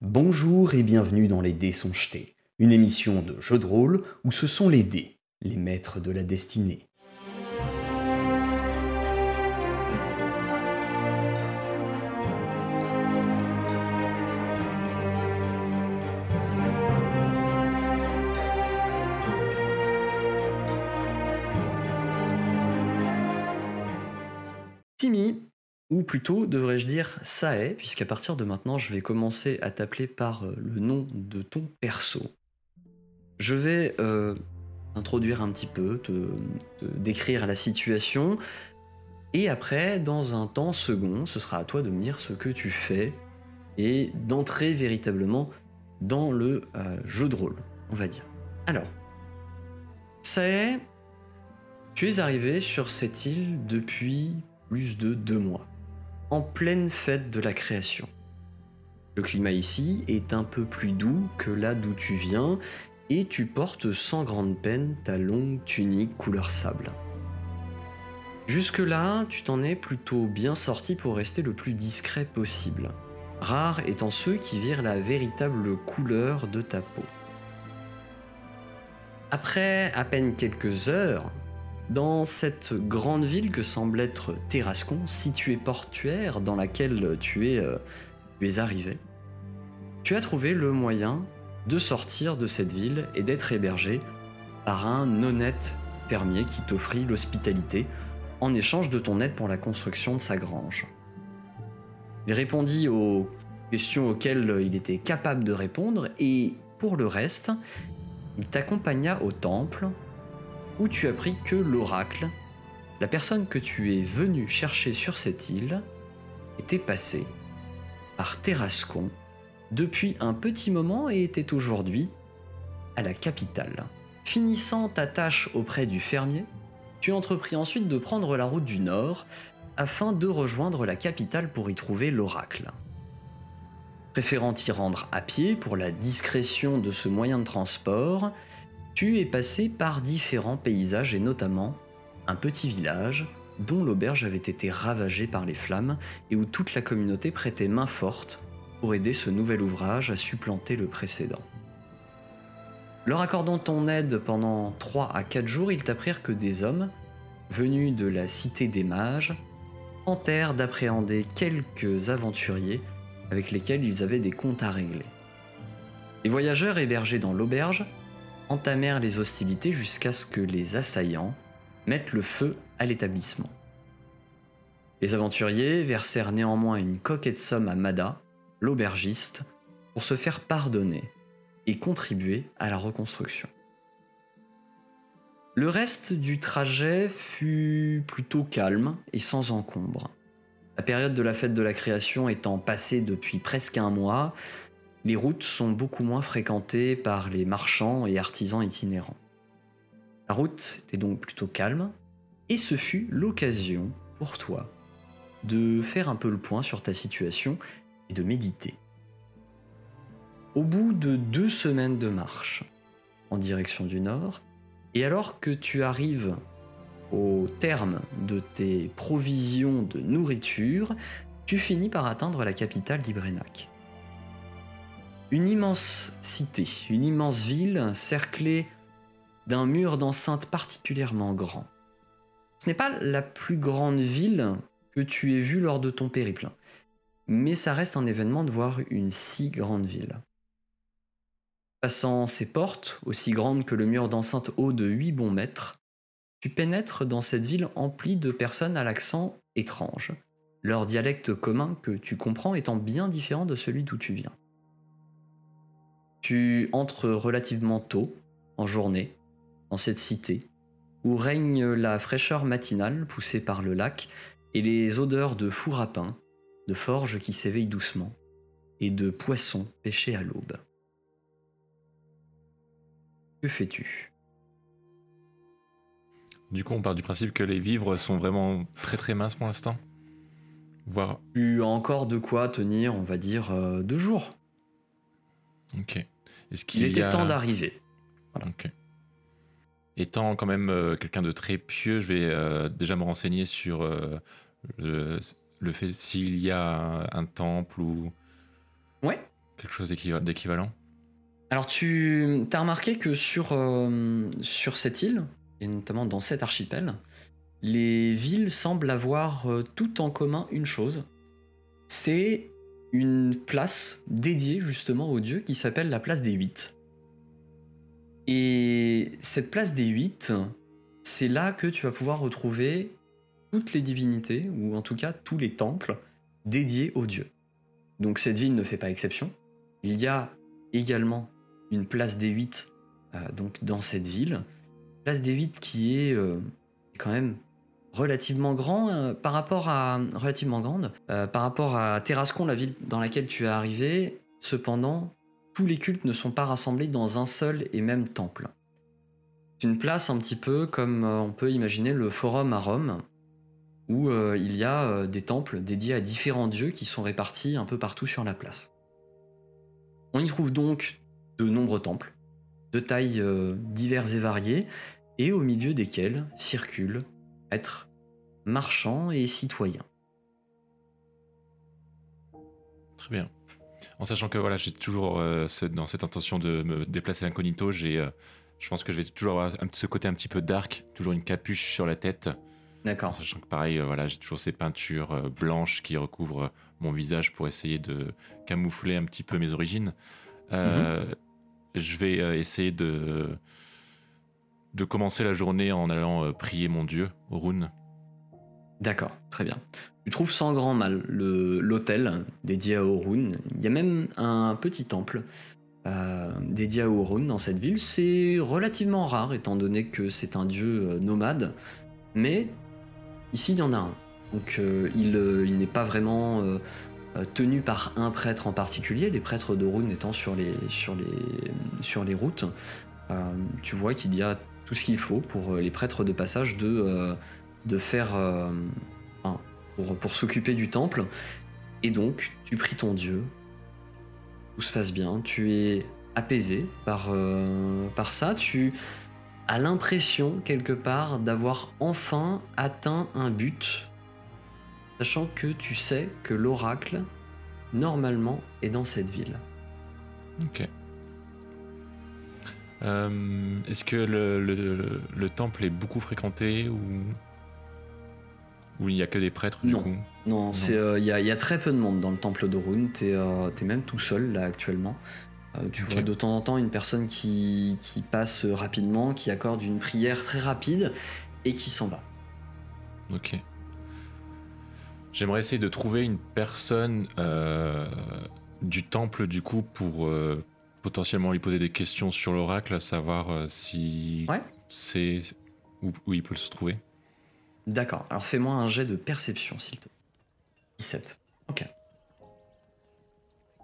Bonjour et bienvenue dans Les Dés sont jetés, une émission de jeu de rôle où ce sont les dés, les maîtres de la destinée. Plutôt devrais-je dire Sae, puisqu'à partir de maintenant je vais commencer à t'appeler par euh, le nom de ton perso. Je vais euh, introduire un petit peu, te, décrire la situation, et après, dans un temps second, ce sera à toi de me dire ce que tu fais et d'entrer véritablement dans le euh, jeu de rôle, on va dire. Alors, Sae, tu es arrivé sur cette île depuis plus de deux mois, en pleine fête de la création. Le climat ici est un peu plus doux que là d'où tu viens, et tu portes sans grande peine ta longue tunique couleur sable. Jusque-là, tu t'en es plutôt bien sorti pour rester le plus discret possible, rares étant ceux qui virent la véritable couleur de ta peau. Après à peine quelques heures, dans cette grande ville que semble être Terrascon, située portuaire dans laquelle euh, tu es arrivé, tu as trouvé le moyen de sortir de cette ville et d'être hébergé par un honnête fermier qui t'offrit l'hospitalité en échange de ton aide pour la construction de sa grange. Il répondit aux questions auxquelles il était capable de répondre et pour le reste, il t'accompagna au temple où tu appris que l'oracle, la personne que tu es venu chercher sur cette île, était passée par Terrascon depuis un petit moment et était aujourd'hui à la capitale. Finissant ta tâche auprès du fermier, tu entrepris ensuite de prendre la route du nord afin de rejoindre la capitale pour y trouver l'oracle. Préférant y rendre à pied pour la discrétion de ce moyen de transport, tu passé par différents paysages et notamment un petit village dont l'auberge avait été ravagée par les flammes et où toute la communauté prêtait main forte pour aider ce nouvel ouvrage à supplanter le précédent. Leur accordant ton aide pendant 3 à 4 jours, ils t'apprirent que des hommes, venus de la cité des mages, tentèrent d'appréhender quelques aventuriers avec lesquels ils avaient des comptes à régler. Les voyageurs hébergés dans l'auberge entamèrent les hostilités jusqu'à ce que les assaillants mettent le feu à l'établissement. Les aventuriers versèrent néanmoins une coquette somme à Mada, l'aubergiste, pour se faire pardonner et contribuer à la reconstruction. Le reste du trajet fut plutôt calme et sans encombre. La période de la fête de la création étant passée depuis presque un mois, les routes sont beaucoup moins fréquentées par les marchands et artisans itinérants. La route était donc plutôt calme, et ce fut l'occasion pour toi de faire un peu le point sur ta situation et de méditer. Au bout de deux semaines de marche en direction du nord, et alors que tu arrives au terme de tes provisions de nourriture, tu finis par atteindre la capitale d'Ibrenac. Une immense cité, une immense ville cerclée d'un mur d'enceinte particulièrement grand. Ce n'est pas la plus grande ville que tu aies vue lors de ton périple, mais ça reste un événement de voir une si grande ville. Passant ses portes, aussi grandes que le mur d'enceinte haut de 8 bons mètres, tu pénètres dans cette ville emplie de personnes à l'accent étrange, leur dialecte commun que tu comprends étant bien différent de celui d'où tu viens. Tu entres relativement tôt, en journée, dans cette cité, où règne la fraîcheur matinale poussée par le lac et les odeurs de four à pain, de forges qui s'éveillent doucement, et de poissons pêchés à l'aube. Que fais-tu? Du coup, on part du principe que les vivres sont vraiment très très minces pour l'instant. Voire. Tu as encore de quoi tenir, on va dire, euh, deux jours. Ok. Est-ce Il qu'il était a- temps d'arriver. Ok. Étant quand même euh, quelqu'un de très pieux, je vais euh, déjà me renseigner sur euh, le, le fait s'il y a un, un temple ou Ouais. quelque chose d'équivalent Alors tu as remarqué que sur, sur cette île, et notamment dans cet archipel, les villes semblent avoir tout en commun une chose. C'est une place dédiée justement aux dieux qui s'appelle la place des Huit. Et cette place des Huit, c'est là que tu vas pouvoir retrouver toutes les divinités, ou en tout cas tous les temples dédiés aux dieux. Donc cette ville ne fait pas exception. Il y a également une place des Huit euh, donc dans cette ville. Place des Huit qui est euh, quand même relativement grand euh, par rapport à relativement grande par rapport à Terrascon, la ville dans laquelle tu es arrivé. Cependant, tous les cultes ne sont pas rassemblés dans un seul et même temple. C'est une place un petit peu comme on peut imaginer le Forum à Rome, où euh, il y a euh, des temples dédiés à différents dieux qui sont répartis un peu partout sur la place. On y trouve donc de nombreux temples, de tailles euh, diverses et variées, et au milieu desquels circulent êtres marchands et citoyens. Très bien. En sachant que voilà, j'ai toujours dans cette intention de me déplacer incognito, j'ai, je pense que je vais toujours avoir ce côté un petit peu dark, toujours une capuche sur la tête, D'accord. Sachant que pareil, euh, voilà, j'ai toujours ces peintures euh, blanches qui recouvrent mon visage pour essayer de camoufler un petit peu mes origines. Euh, mhm. Je vais essayer de de commencer la journée en allant prier mon dieu, Orun. D'accord, très bien. Tu trouves sans grand mal l'hôtel dédié à Orun. Il y a même un petit temple dédié à Orun dans cette ville. C'est relativement rare étant donné que c'est un dieu nomade, mais Ici, il y en a un. Donc, euh, euh, il, n'est pas vraiment euh, tenu par un prêtre en particulier, les prêtres de Rune étant sur les, sur les, sur les routes. tu vois qu'il y a tout ce qu'il faut pour les prêtres de passage de, de faire. pour, pour s'occuper du temple. Et donc, tu pries ton Dieu. Tout se passe bien. Tu es apaisé par, par ça. Tu a l'impression quelque part d'avoir enfin atteint un but, sachant que tu sais que l'oracle, normalement, est dans cette ville. Ok. Euh, est-ce que le, temple est beaucoup fréquenté ou, ou il n'y a que des prêtres du non. coup Non, euh, il y, a très peu de monde dans le temple d'Orun. Tu es, euh, même tout seul là actuellement. Euh, tu vois de temps en temps une personne qui, passe rapidement, qui accorde une prière très rapide et qui s'en va. Ok. J'aimerais essayer de trouver une personne euh, du temple du coup pour euh, potentiellement lui poser des questions sur l'oracle, savoir si c'est où, où, il peut se trouver. D'accord. Alors fais-moi un jet de perception s'il te plaît. 17. Ok.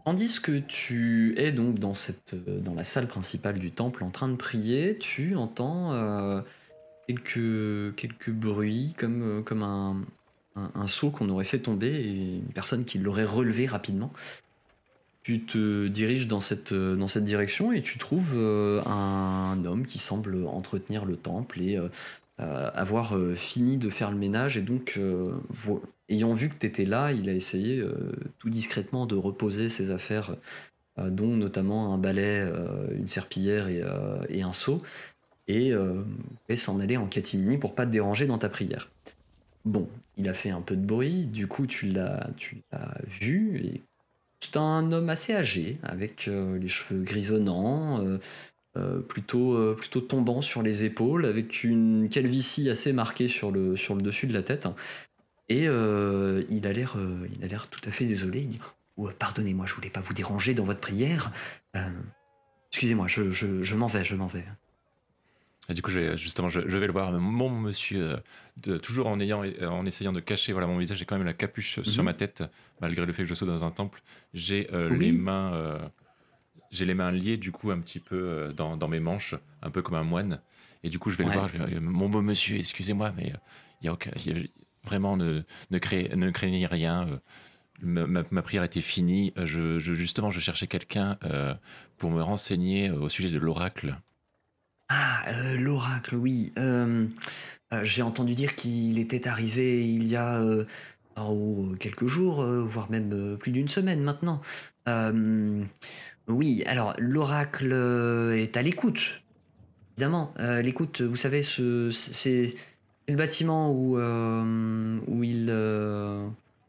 Tandis que tu es donc dans, cette, dans la salle principale du temple en train de prier, tu entends euh, quelques, bruits comme, euh, un, un, saut qu'on aurait fait tomber et une personne qui l'aurait relevé rapidement. Tu te diriges dans cette, direction et tu trouves euh, un homme qui semble entretenir le temple et avoir fini de faire le ménage. Et donc ayant vu que tu étais là, il a essayé euh, tout discrètement de reposer ses affaires, euh, dont notamment un balai, euh, une serpillière et, un seau, et, s'en aller en catimini pour pas te déranger dans ta prière. Bon, il a fait un peu de bruit, du coup tu l'as, tu l'as vu, et c'est un homme assez âgé, avec les cheveux grisonnants, plutôt, plutôt tombant sur les épaules, avec une calvitie assez marquée sur le, sur le dessus de la tête, et euh, il a l'air, euh, il a l'air tout à fait désolé. Il dit oh, pardonnez-moi, je voulais pas vous déranger dans votre prière. Euh, excusez-moi, je, je, m'en vais, je m'en vais. Et du coup, je vais, justement, je, vais le voir. Mon monsieur, de, toujours en, ayant, en essayant de cacher voilà, mon visage, j'ai quand même la capuche sur mhm. ma tête, malgré le fait que je sois dans un temple. J'ai les mains, j'ai les mains liées du coup un petit peu dans, dans, mes manches, un peu comme un moine. Et du coup, je vais le voir. mon beau monsieur, excusez-moi, mais il y a aucun, Vraiment, ne, ne, ne craignez rien. Euh, ma, prière était finie. Euh, je, justement, je cherchais quelqu'un euh, pour me renseigner au sujet de l'oracle. Ah, l'oracle, oui. J'ai entendu dire qu'il était arrivé il y a ou quelques jours, voire même plus d'une semaine maintenant. Oui, alors l'oracle est à l'écoute, évidemment. l'écoute, vous savez, c'est le bâtiment où, où il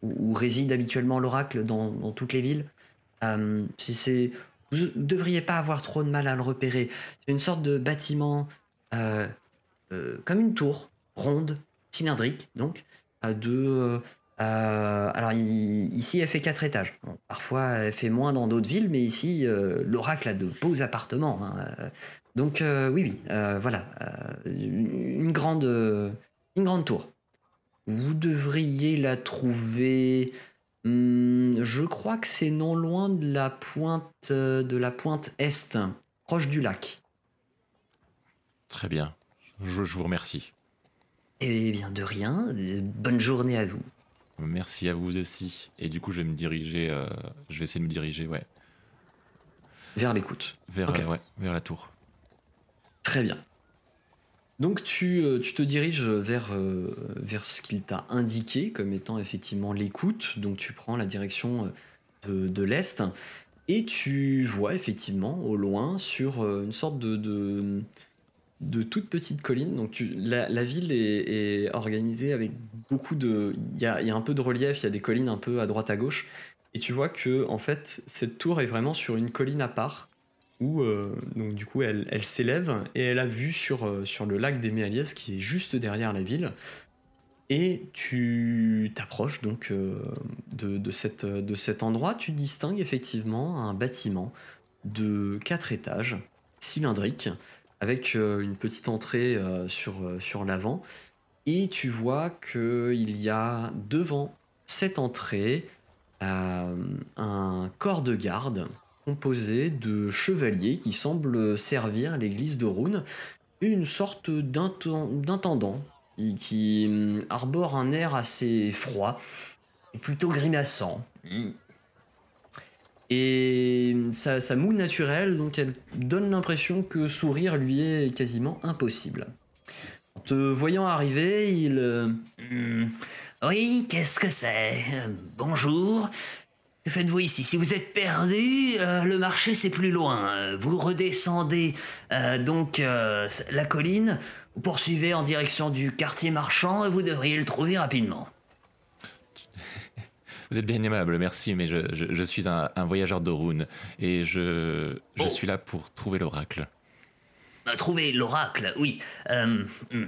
où, réside habituellement l'oracle dans, toutes les villes. c'est vous ne devriez pas avoir trop de mal à le repérer. C'est une sorte de bâtiment comme une tour ronde, cylindrique, donc, de euh, alors ici, elle fait quatre étages. parfois, elle fait moins dans d'autres villes, mais ici, euh, l'oracle a de beaux appartements. Hein. Donc euh, oui, oui, voilà, une grande, une grande tour. Vous devriez la trouver. Hmm, je crois que c'est non loin de la pointe de la pointe est, proche du lac. Très bien. je vous remercie. Eh bien, de rien. Bonne journée à vous. Merci à vous aussi. Et du coup, je vais me diriger. Euh, je vais essayer de me diriger, ouais. Vers l'écoute. Vers, euh, vers la tour. Très bien. Donc tu, euh, tu te diriges vers, vers ce qu'il t'a indiqué comme étant effectivement l'écoute. Donc tu prends la direction de, de l'est et tu vois effectivement au loin sur une sorte de, de de toutes petites collines. Donc la, ville est, organisée avec beaucoup de... Il y a, un peu de relief, il y a des collines un peu à droite à gauche. Et tu vois que en fait cette tour est vraiment sur une colline à part où euh, donc du coup elle, s'élève et elle a vue sur, euh, sur le lac des Méaliès qui est juste derrière la ville. Et tu t'approches donc euh, de, cette, de cet endroit, tu distingues effectivement un bâtiment de quatre étages cylindrique avec euh, une petite entrée euh, sur, euh, sur l'avant. Et tu vois qu'il y a devant cette entrée un corps de garde composé de chevaliers qui semblent servir l'église de Rune, une sorte d'intendant qui hum, arbore un air assez froid plutôt grimaçant. Et sa, moue naturelle, donc elle donne l'impression que sourire lui est quasiment impossible. En te voyant arriver, il... Euh, oui, qu'est-ce que c'est? Bonjour. Que faites-vous ici? Si vous êtes perdu, euh, le marché c'est plus loin. Vous redescendez euh, donc la colline, vous poursuivez en direction du quartier marchand et vous devriez le trouver rapidement. Vous êtes bien aimable, merci, mais je, suis un, voyageur d'Orun et je, je suis là pour trouver l'oracle. Euh, trouver l'oracle, oui. Euh, hmm.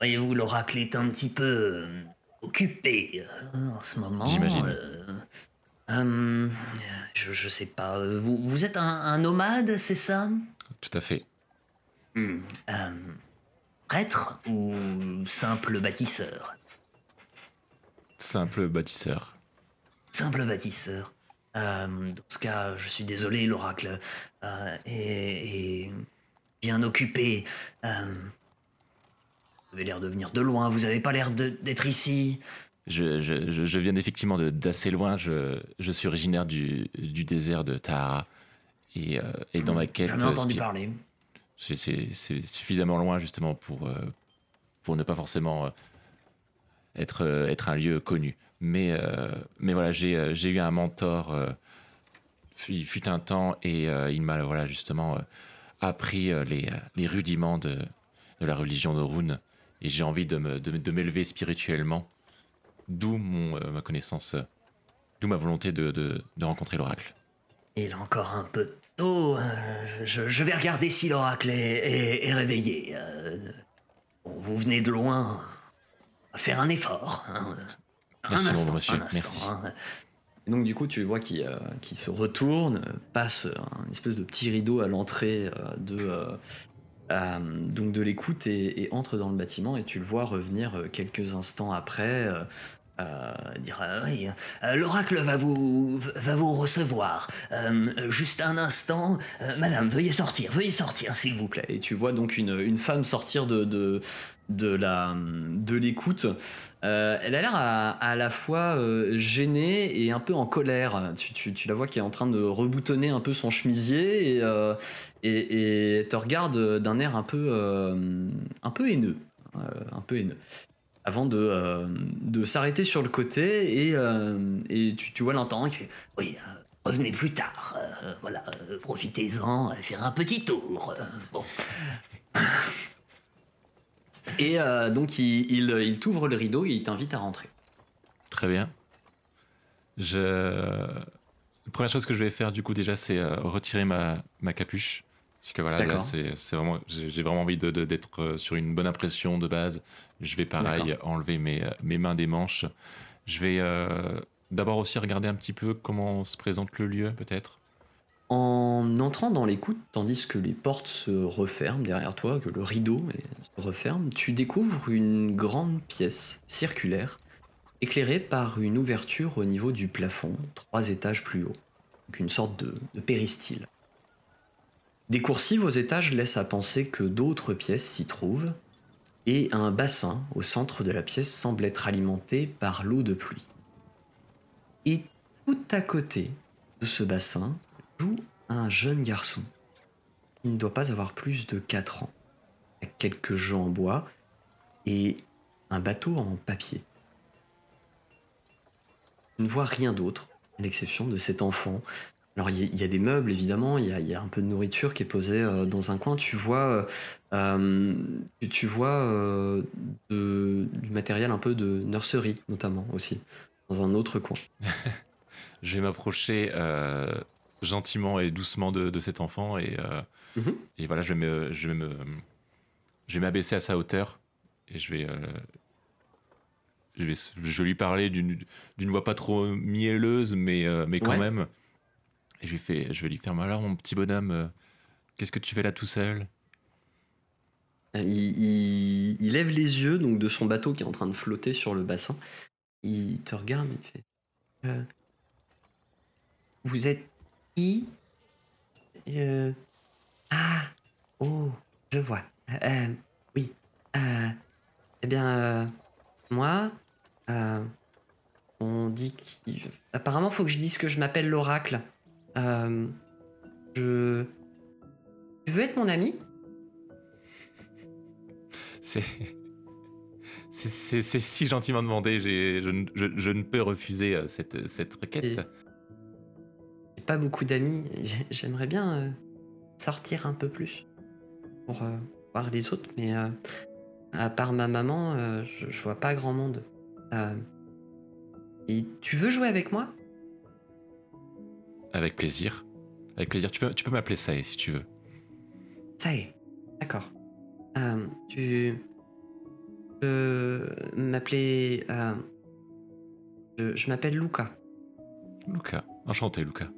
Voyez-vous, l'oracle est un petit peu euh, occupé en ce moment. J'imagine. je, je sais pas. Vous, vous êtes un, nomade, c'est ça? Tout à fait. Hmm. prêtre ou simple bâtisseur? Simple bâtisseur. Simple bâtisseur. Euh, dans ce cas, je suis désolé, l'oracle euh, est, bien occupé. Euh, vous avez l'air de venir de loin, vous n'avez pas l'air d'être ici. Je, je, viens effectivement d'assez loin, je, je, suis originaire du, du désert de Tahara. Et, et dans ma quête. J'en ai entendu parler. C'est suffisamment loin justement pour, pour ne pas forcément être, euh, être un lieu connu. Mais, euh, mais voilà, j'ai euh, eu un mentor, il fut un temps, et il m'a voilà, justement appris les, les rudiments de, de la religion de Et j'ai envie de m'élever de, spirituellement, d'où ma connaissance, d'où ma volonté de, de, rencontrer l'oracle. Il est encore un peu tôt. Je, je vais regarder si l'oracle est, est, réveillé. vous venez de loin faire un effort. Hein. Merci, un instant, monsieur. Merci. Hein. donc du coup, tu vois qu'il euh, se retourne, passe un espèce de petit rideau à l'entrée euh, de euh, donc de l'écoute et, entre dans le bâtiment et tu le vois revenir quelques instants après. Dire oui, l'oracle va vous va vous recevoir. juste un instant, Madame, veuillez sortir, veuillez sortir, s'il vous plaît. Et tu vois donc une, une femme sortir de, de de de l'écoute. Euh, elle a l'air à, la fois euh, gênée et un peu en colère. Tu, la vois qui est en train de reboutonner un peu son chemisier et, euh, et, te regarde d'un air un peu un peu haineux, un peu haineux. Avant de, de s'arrêter sur le côté et, et tu, tu vois l'entendant qui fait Oui, revenez plus tard. voilà, profitez-en, faire un petit tour. bon. Et donc il, il, il t'ouvre le rideau et il t'invite à rentrer. Très bien. Je... La première chose que je vais faire, du coup, déjà, c'est euh, retirer ma, ma capuche. Parce que voilà, c'est vraiment, j'ai vraiment envie d'être de, euh, sur une bonne impression de base. Je vais pareil enlever mes, euh, mes, mains des manches. Je vais d'abord aussi regarder un petit peu comment se présente le lieu, peut-être. En entrant dans l'écoute, tandis que les portes se referment derrière toi, que le rideau se referme, tu découvres une grande pièce circulaire éclairé par une ouverture au niveau du plafond, trois étages plus haut, donc une sorte de, péristyle. Des coursives aux étages laissent à penser que d'autres pièces s'y trouvent, et un bassin au centre de la pièce semble être alimenté par l'eau de pluie. Et tout à côté de ce bassin joue un jeune garçon. Il ne doit pas avoir plus de 4 ans, avec quelques jeux en bois et un bateau en papier ne vois rien d'autre, à l'exception de cet enfant. Alors il y, a des meubles évidemment, il y, a, un peu de nourriture qui est posée euh, dans un coin. Tu vois, euh, euh, tu vois du matériel un peu de nurserie notamment aussi, dans un autre coin. je vais m'approcher gentiment et doucement de, cet enfant et, mhm. et voilà, je vais me, je vais me, je vais m'abaisser à sa hauteur et je vais je vais, lui parler d'une voix pas trop mielleuse, mais, euh, mais quand même. Et je, lui je vais lui faire Alors, mon petit bonhomme, euh, qu'est-ce que tu fais là tout seul? Il, lève les yeux donc de son bateau qui est en train de flotter sur le bassin. Il te regarde, il fait euh, Vous êtes qui? Ah Oh, je vois. oui. eh bien, moi, euh, on dit qu'apparemment, faut que je dise que je m'appelle l'oracle. Euh, je. Tu veux être mon ami? C'est. C'est si gentiment demandé, je, je, ne peux refuser euh, cette, cette requête. J'ai pas beaucoup d'amis, j'aimerais bien sortir un peu plus pour voir les autres, mais à part ma maman, je, je vois pas grand monde. Euh, et tu veux jouer avec moi? Avec plaisir. Avec plaisir. Tu peux, tu peux m'appeler Sae si tu veux. Sae, d'accord. Euh, tu peux m'appeler. Euh, je, m'appelle Luca. Luca, enchanté Luca.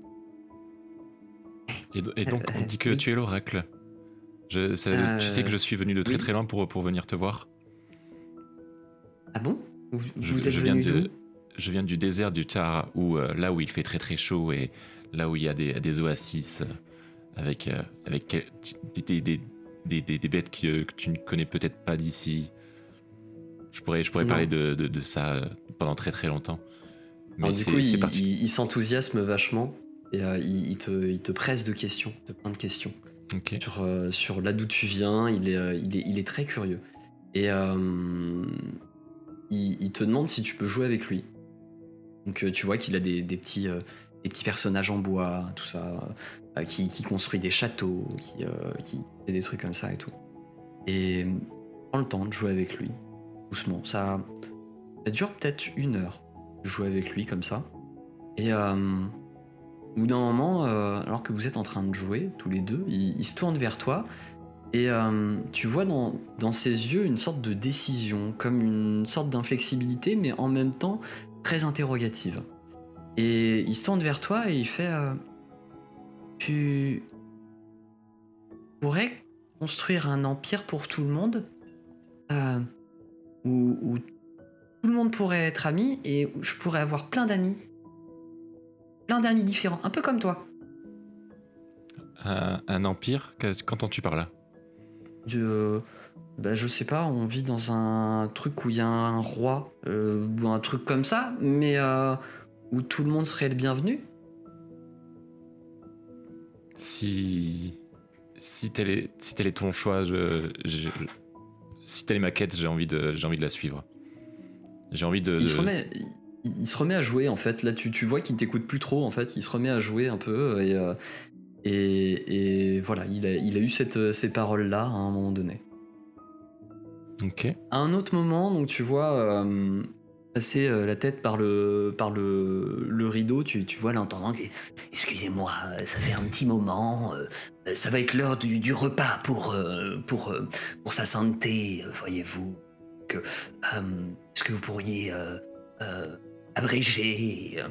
Et, donc on dit que tu es l'oracle. tu sais que je suis venu de très très loin pour, pour venir te voir. Ah bon? Je, viens de, je viens du désert du Tar, où, euh, là où il fait très très chaud et là où il y a des, des oasis euh, avec, euh, avec des, des, des, des, bêtes que, que, tu ne connais peut-être pas d'ici. Je pourrais, je pourrais parler de, de, ça pendant très très longtemps. Mais du coup, il, il, s'enthousiasme vachement et il, te, il te presse de questions, de plein de questions. Sur, sur là d'où tu viens, il est, il, est, il est très curieux. Et il, te demande si tu peux jouer avec lui. Donc euh, tu vois qu'il a des, petits, euh, des petits personnages en bois, tout ça, euh, qui, construit des châteaux, qui, qui des trucs comme ça et tout. Et prends le temps de jouer avec lui, doucement. Ça, ça dure peut-être une heure de jouer avec lui comme ça. Et au bout d'un moment, alors que vous êtes en train de jouer tous les deux, il se tourne vers toi et euh, tu vois dans, ses yeux une sorte de décision, comme une sorte d'inflexibilité, mais en même temps très interrogative. Et il se tourne vers toi et il fait euh, Tu pourrais construire un empire pour tout le monde euh, où, où, tout le monde pourrait être ami et où je pourrais avoir plein d'amis. Plein d'amis différents, un peu comme toi. un empire Qu'entends-tu par là? Je, bah, je sais pas, on vit dans un truc où il y a un roi euh, ou un truc comme ça, mais euh, où tout le monde serait le bienvenu. Si si tel est si tel est ton choix, je, si telle est ma quête, j'ai envie de j'ai envie de la suivre. j'ai envie de. Il, Se remet, il, se remet à jouer en fait. Là, tu, tu vois qu'il t'écoute plus trop en fait. Il se remet à jouer un peu et, et, et, voilà, il a, il a eu cette, ces paroles là à un moment donné. Ok. À un autre moment, donc tu vois passer la tête par le, par le, le rideau, tu, tu vois l'intendant qui Excusez-moi, ça fait un petit moment, ça va être l'heure du, du, repas pour, pour, pour sa santé, voyez-vous. Que, Est-ce que vous pourriez abréger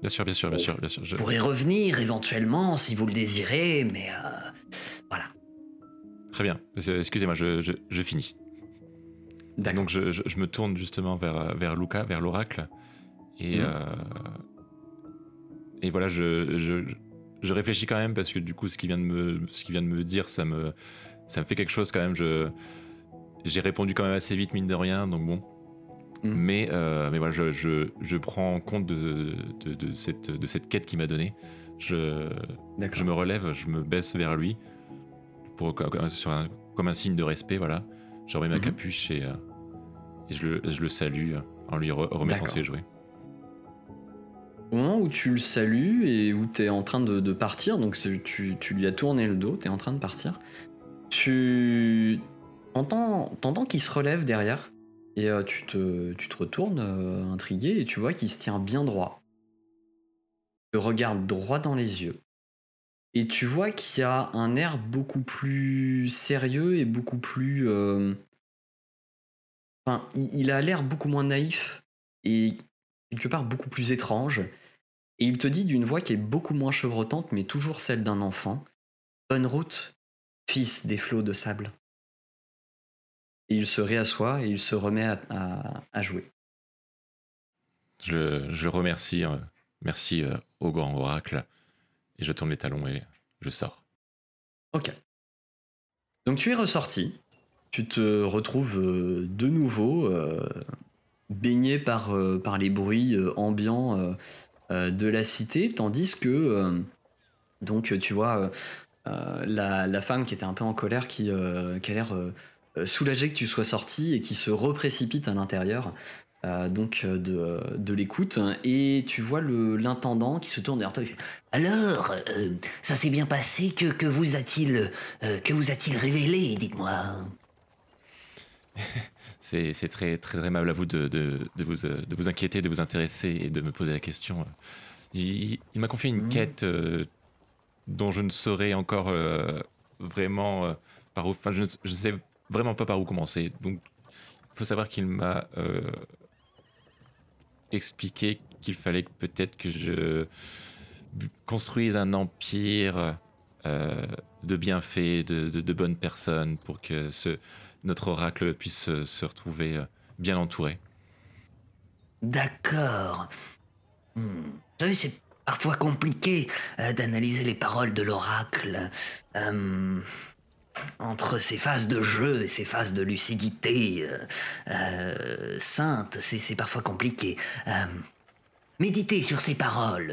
Bien sûr, bien sûr, bien sûr, bien sûr. Je pourrais revenir éventuellement si vous le désirez, mais voilà. Très bien. Excusez-moi, je, je, je finis. Donc je, je, me tourne justement vers, vers Luca, vers l'oracle. Et, mhm. euh, et voilà, je, je, je, réfléchis quand même parce que du coup, ce qu'il vient de me, ce vient de me dire, ça me, ça me fait quelque chose quand même. Je, j'ai répondu quand même assez vite, mine de rien, donc bon. Mhm. Mais, euh, mais voilà, je, je, je, prends compte de, de, de, cette, de cette quête qu'il m'a donnée. Je, je me relève, je me baisse vers lui pour, sur un, comme un signe de respect, voilà. Je remets ma mhm. capuche et, euh, et je, le, je, le, salue en lui remettant ses jouets. Au moment où tu le salues et où tu es en train de, de partir, donc tu, tu, lui as tourné le dos, tu es en train de partir, tu entends, entends qu'il se relève derrière et euh, tu, te, tu te retournes euh, intrigué et tu vois qu'il se tient bien droit. Il te regarde droit dans les yeux et tu vois qu'il y a un air beaucoup plus sérieux et beaucoup plus. Euh, enfin, il a l'air beaucoup moins naïf et quelque part beaucoup plus étrange. Et il te dit d'une voix qui est beaucoup moins chevrotante, mais toujours celle d'un enfant Bonne route, fils des flots de sable. Et il se réassoit et il se remet à, jouer. Je, je remercie. Euh, merci euh, au grand oracle. Et je tourne les talons et je sors. Ok. Donc tu es ressorti. Tu te retrouves euh, de nouveau euh, baigné par, euh, par les bruits ambiants de la cité, tandis que donc tu vois la, femme qui était un peu en colère, qui, qui a l'air soulagée que tu sois sorti et qui se reprécipite à l'intérieur euh, donc euh, de, de l'écoute. Et tu vois l'intendant qui se tourne vers toi et fait alors euh, ça s'est bien passé que, que vous a-t-il a-t-il révélé dites-moi? C'est très très aimable à vous de, de, de, vous, de vous inquiéter de vous intéresser et de me poser la question. Il, il m'a confié une mmh. quête dont je ne saurais encore vraiment par où enfin je ne sais vraiment pas par où commencer. Donc il faut savoir qu'il m'a expliquer qu'il fallait peut-être que je construise un empire euh, de bienfaits, de, bonnes personnes, pour que notre oracle puisse se, retrouver euh, bien entouré. D'accord. Hmm. Vous savez, c'est parfois compliqué euh, d'analyser les paroles de l'oracle entre ces phases de jeu et ces phases de lucidité euh, euh, sainte, c'est parfois compliqué. Euh, méditez sur ces paroles,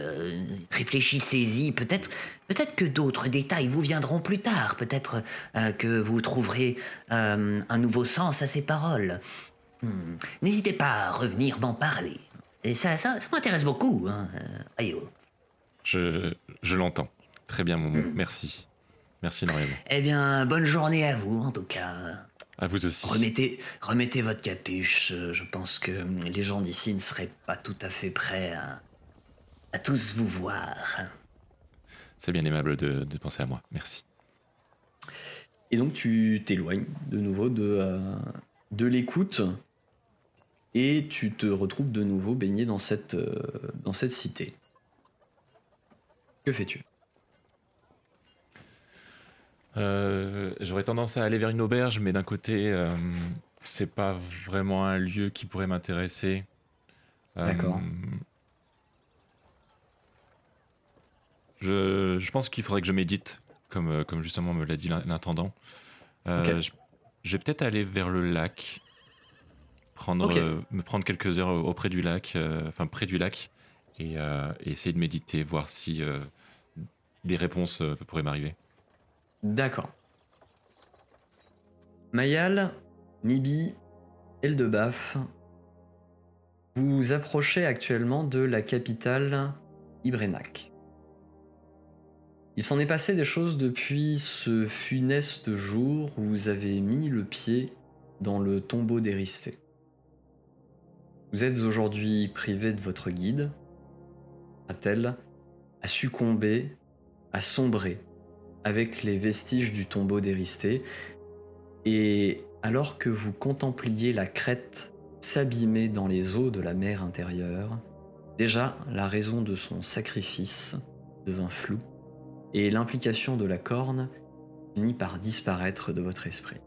réfléchissez-y, peut-être peut-être que d'autres détails vous viendront plus tard, peut-être que vous trouverez un nouveau sens à ces paroles. Hmm. N'hésitez pas à revenir m'en parler. Et ça, ça, m'intéresse beaucoup. Hein. Je, je l'entends. Très bien, mon hmm. Merci. Merci énormément. Eh bien, bonne journée à vous, en tout cas. À vous aussi. Remettez, remettez votre capuche. Je pense que les gens d'ici ne seraient pas tout à fait prêts à, à tous vous voir. C'est bien aimable de, de, penser à moi. Merci. Et donc, tu t'éloignes de nouveau de, euh, de l'écoute et tu te retrouves de nouveau baigné dans cette, euh, dans cette cité. Que fais-tu? Euh, j'aurais tendance à aller vers une auberge, mais d'un côté, euh, c'est pas vraiment un lieu qui pourrait m'intéresser. Euh, D'accord. Je, je, pense qu'il faudrait que je médite, comme, comme justement me l'a dit l'intendant. Je, vais peut-être aller vers le lac, prendre, me prendre quelques heures auprès du lac, enfin près du lac, et, et, essayer de méditer, voir si des réponses pourraient m'arriver. D'accord. Mayal, Mibi, Eldebaf, Vous approchez actuellement de la capitale Ibrenac. Il s'en est passé des choses depuis ce funeste jour où vous avez mis le pied dans le tombeau d'Éristé. Vous êtes aujourd'hui privé de votre guide, a-t-elle, à succomber, à sombrer avec les vestiges du tombeau d'Éristé, et alors que vous contempliez la crête s'abîmer dans les eaux de la mer intérieure, déjà la raison de son sacrifice devint floue, et l'implication de la corne finit par disparaître de votre esprit.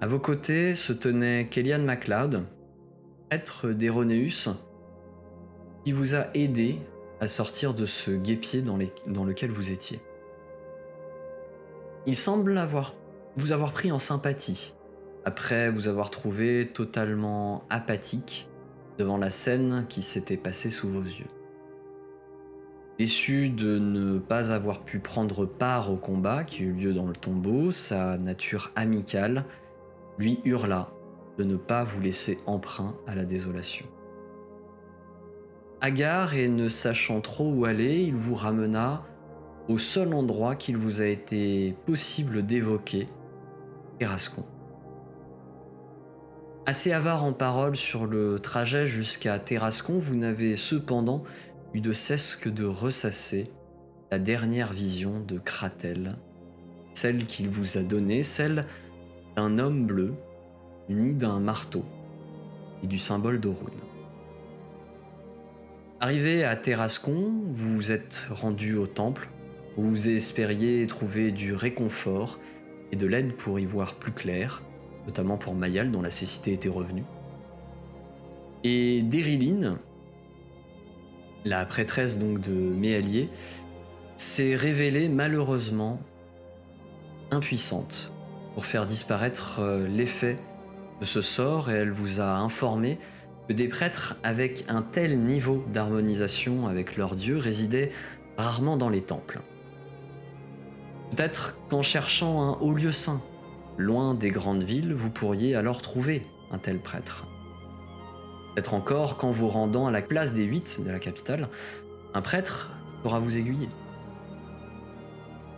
À vos côtés se tenait Kellyanne MacLeod, être d'Héronéus, qui vous a aidé à sortir de ce guépier dans, lequel vous étiez. Il semble avoir, vous avoir pris en sympathie, après vous avoir trouvé totalement apathique devant la scène qui s'était passée sous vos yeux. Déçu de ne pas avoir pu prendre part au combat qui eut lieu dans le tombeau, sa nature amicale lui hurla de ne pas vous laisser emprunt à la désolation. Hagard et ne sachant trop où aller, il vous ramena au seul endroit qu'il vous a été possible d'évoquer, Terrascon. Assez avare en paroles sur le trajet jusqu'à Terrascon, vous n'avez cependant eu de cesse que de ressasser la dernière vision de Kratel, celle qu'il vous a donnée, celle d'un homme bleu muni d'un marteau et du symbole d'Orun. Arrivé à Terrascon, vous vous êtes rendu au temple où vous espériez trouver du réconfort et de l'aide pour y voir plus clair, notamment pour Mayal dont la cécité était revenue. Et Dériline, la prêtresse donc de Méalier, s'est révélée malheureusement impuissante pour faire disparaître euh, l'effet de ce sort et elle vous a informé que des prêtres avec un tel niveau d'harmonisation avec leur Dieu résidaient rarement dans les temples. Peut-être qu'en cherchant un haut lieu saint, loin des grandes villes, vous pourriez alors trouver un tel prêtre. Peut-être encore qu'en vous rendant à la place des huit de la capitale, un prêtre pourra vous aiguiller.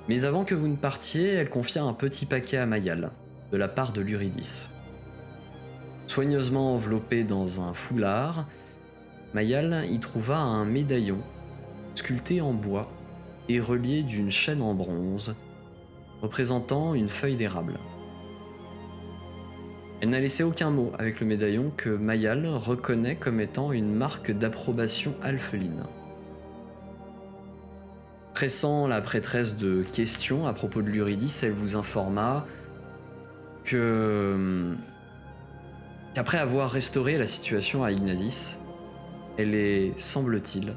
Mais avant que vous ne partiez, elle confia un petit paquet à Mayal, de la part de l'Uridis. Soigneusement enveloppé dans un foulard, Mayal y trouva un médaillon sculpté en bois et relié d'une chaîne en bronze représentant une feuille d'érable. Elle n'a laissé aucun mot avec le médaillon que Mayal reconnaît comme étant une marque d'approbation alpheline. Pressant la prêtresse de questions à propos de l'Uridis, elle vous informa que qu'après avoir restauré la situation à Ignazis, elle est, semble-t-il,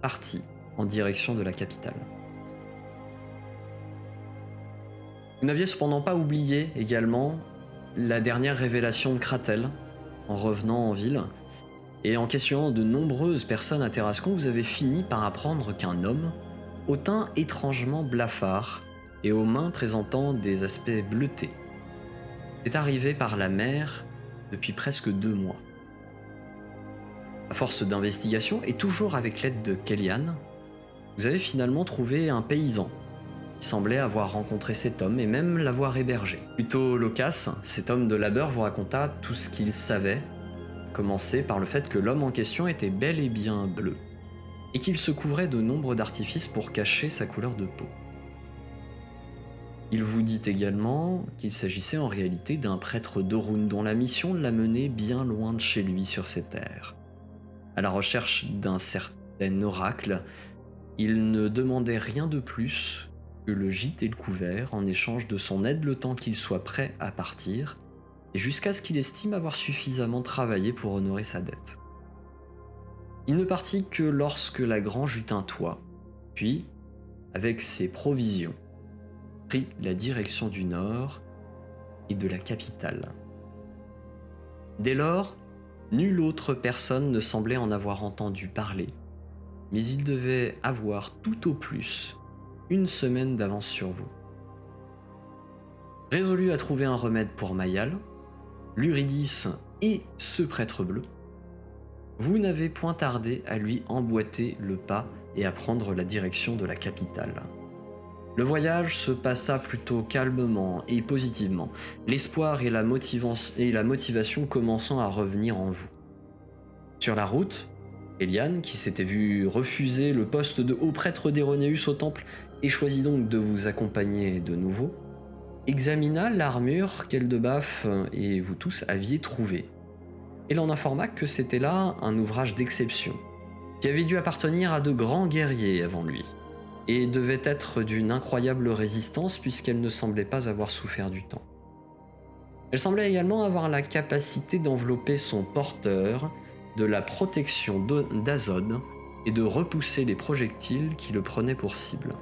partie en direction de la capitale. Vous n'aviez cependant pas oublié également la dernière révélation de Kratel en revenant en ville, et en questionnant de nombreuses personnes à Terrascon, vous avez fini par apprendre qu'un homme, au teint étrangement blafard et aux mains présentant des aspects bleutés, est arrivé par la mer depuis presque deux mois. À force d'investigation, et toujours avec l'aide de Kellyanne, vous avez finalement trouvé un paysan qui semblait avoir rencontré cet homme et même l'avoir hébergé. Plutôt loquace, cet homme de labeur vous raconta tout ce qu'il savait, commencer par le fait que l'homme en question était bel et bien bleu, et qu'il se couvrait de nombre d'artifices pour cacher sa couleur de peau. Il vous dit également qu'il s'agissait en réalité d'un prêtre d'Orun dont la mission l'a mené bien loin de chez lui sur ces terres. À la recherche d'un certain oracle, il ne demandait rien de plus que le gîte et le couvert en échange de son aide le temps qu'il soit prêt à partir, et jusqu'à ce qu'il estime avoir suffisamment travaillé pour honorer sa dette. Il ne partit que lorsque la grange eut un toit, puis, avec ses provisions, la direction du nord et de la capitale. Dès lors, nulle autre personne ne semblait en avoir entendu parler, mais il devait avoir tout au plus une semaine d'avance sur vous. Résolu à trouver un remède pour Mayal, l'Uridis et ce prêtre bleu, vous n'avez point tardé à lui emboîter le pas et à prendre la direction de la capitale. Le voyage se passa plutôt calmement et positivement, l'espoir et, la motivation commençant à revenir en vous. Sur la route, Eliane, qui s'était vu refuser le poste de haut prêtre d'Héronéus au temple et choisit donc de vous accompagner de nouveau, examina l'armure qu'Eldebaf et vous tous aviez trouvée. Elle en informa que c'était là un ouvrage d'exception, qui avait dû appartenir à de grands guerriers avant lui, et devait être d'une incroyable résistance puisqu'elle ne semblait pas avoir souffert du temps. Elle semblait également avoir la capacité d'envelopper son porteur de la protection d'Azod et de repousser les projectiles qui le prenaient pour cible.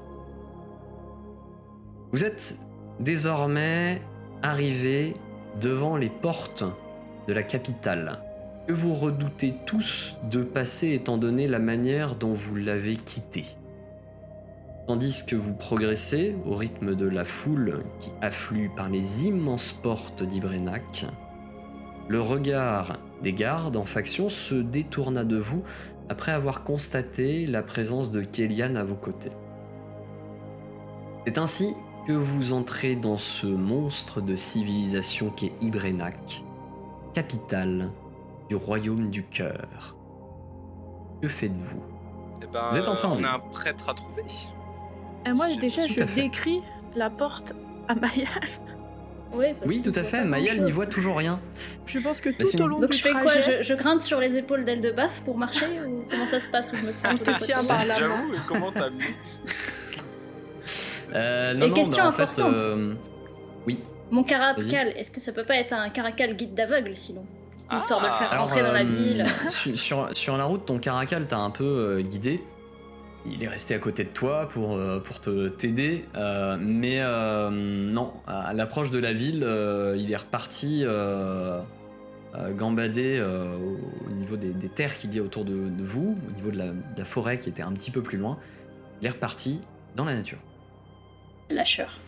Vous êtes désormais arrivé devant les portes de la capitale, que vous redoutez tous de passer étant donné la manière dont vous l'avez quittée? Tandis que vous progressez au rythme de la foule qui afflue par les immenses portes d'Ibrenac, le regard des gardes en faction se détourna de vous après avoir constaté la présence de Kélian à vos côtés. C'est ainsi que vous entrez dans ce monstre de civilisation qu'est Ibrenac, capitale du royaume du cœur. Que faites-vous? Eh ben, Vous êtes en train On a un prêtre à trouver. Et moi, déjà, je décris la porte à Mayal. Oui, tout à fait. Mayal n'y voit toujours rien. Je pense que tout au long Donc du je fais quoi je, grimpe sur les épaules d'elle de Baf pour marcher ou comment ça se passe où je me On te tient par la main. comment t'as mis euh, non, Et question bah, importante. Euh, oui. Mon caracal, est-ce que ça peut pas être un caracal guide d'aveugle sinon Histoire de le faire rentrer dans la euh, ville. Sur, sur, la route, ton caracal t'a un peu euh, guidé. Il est resté à côté de toi pour, pour te t'aider, mais non, à l'approche de la ville, il est reparti gambader au, niveau des, terres qu'il y a autour de, vous, au niveau de la, de la, forêt qui était un petit peu plus loin. Il est reparti dans la nature. Lâcheur.